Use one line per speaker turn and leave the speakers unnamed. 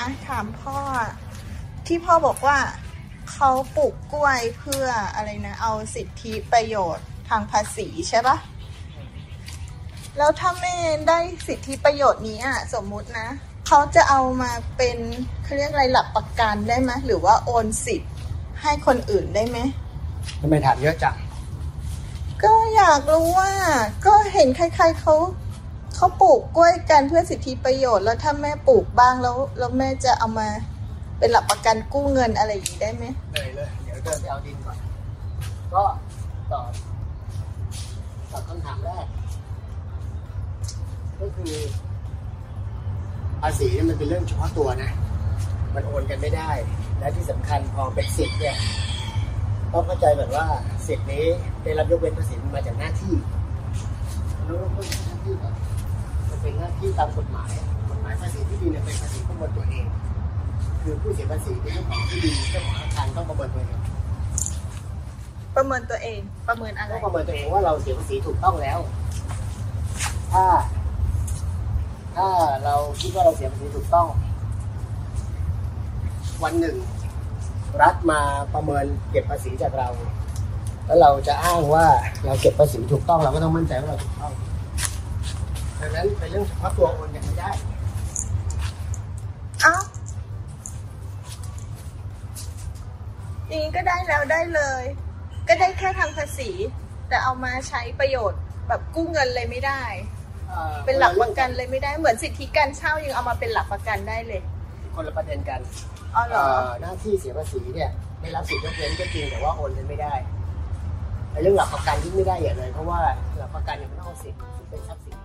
อะถามพ่อ ที่พ่อบอกว่าเขาปลูกกล้วยเพื่ออะไรนะ เอาสิทธิประโยชน์ทางภาษีใช่ปะแล้วถ้าไม่ได้สิทธิประโยชน์นี้อะสมมุตินะเขาจะเอามาเป็นเขาเรียกอะไรหลักประกันได้ไหมหรือว่าโอนสิทธิ์ให้คนอื่นได้ไหม
ทำไมถามเยอะจัง
ก็อยากรู้ว่า ก็เห็นใครๆเขา เขาปลูกกล้วยกันเพื่อสิทธิประโยชน์แล้วถ้าแม่ปลูกบ้างแล้วแล้วแม่จะเอามาเป็นหลักประกันกู้เงินอะไรอย่างนี้ได้ไหม
เลยเลยเดี๋ยวเดินไปเอาดินก่อน ก็ตอบตอบคำถามแรก ก็คือภาษีเนี่ยมันเป็นเรื่องเฉพาะตัวนะ มันโอนกันไม่ได้ และที่สำคัญพอเป็นสิทธิ์เนี่ยต้องเข้าใจแบบว่าสิทธิ์นี้ได้รับยกเว้นภาษีมาจากหน้าที่แล้วก็ เป็นหน้าที่ก่อนมันเป็นหน้าที่ตามกฎหมาย กฎหมายภาษีที่ดินเนี่ยเป็นภาษีของบนตัวเอง คือผู้เสียภาษีเป็นเจ้าของที่ดินเจ้าของอาคารต้องประเมินตัวเอง
ประเมินตัวเองประเมินอะไร
ต้องประเมินตัวเองว่าเราเสียภาษีถูกต้องแล้ว ถ้า ถ้าเราคิดว่าเราเสียภาษีถูกต้อง วันหนึ่ง รัฐมาประเมินเก็บภาษีจากเรา แล้วเราจะอ้างว่าเราเก็บภาษีถูกต้องเราก็ต้องมั่นใจว่าเราถูกต้อง ดังนั้นเป็นเรื่องเฉพาะตัวโอนกันไม่ได้
เอ้าอย่างนี้ก็ได้แล้วได้เลย ก็ได้แค่ทางภาษี แต่เอามาใช้ประโยชน์แบบกู้เงินเลยไม่ได้เป็นหลักประกันเลยไม่ได้เหมือนสิทธิการเช่ายังเอามาเป็นหลักประกันได้เลย
คนละประเด็นกัน
อ๋อเหรอ
เอ่อหน้าที่เสียภาษีเนี่ยได้รับสิทธิยกเว้นก็จริงแต่ว่าโอนเงินไม่ได้ไอ้เรื่องหลักประกันที่ไม่ได้อย่างเลย เพราะว่าหลักประกันเนี่ยมันต้องเอาสิทธิ์ซึ่งเป็นทรัพย์สิน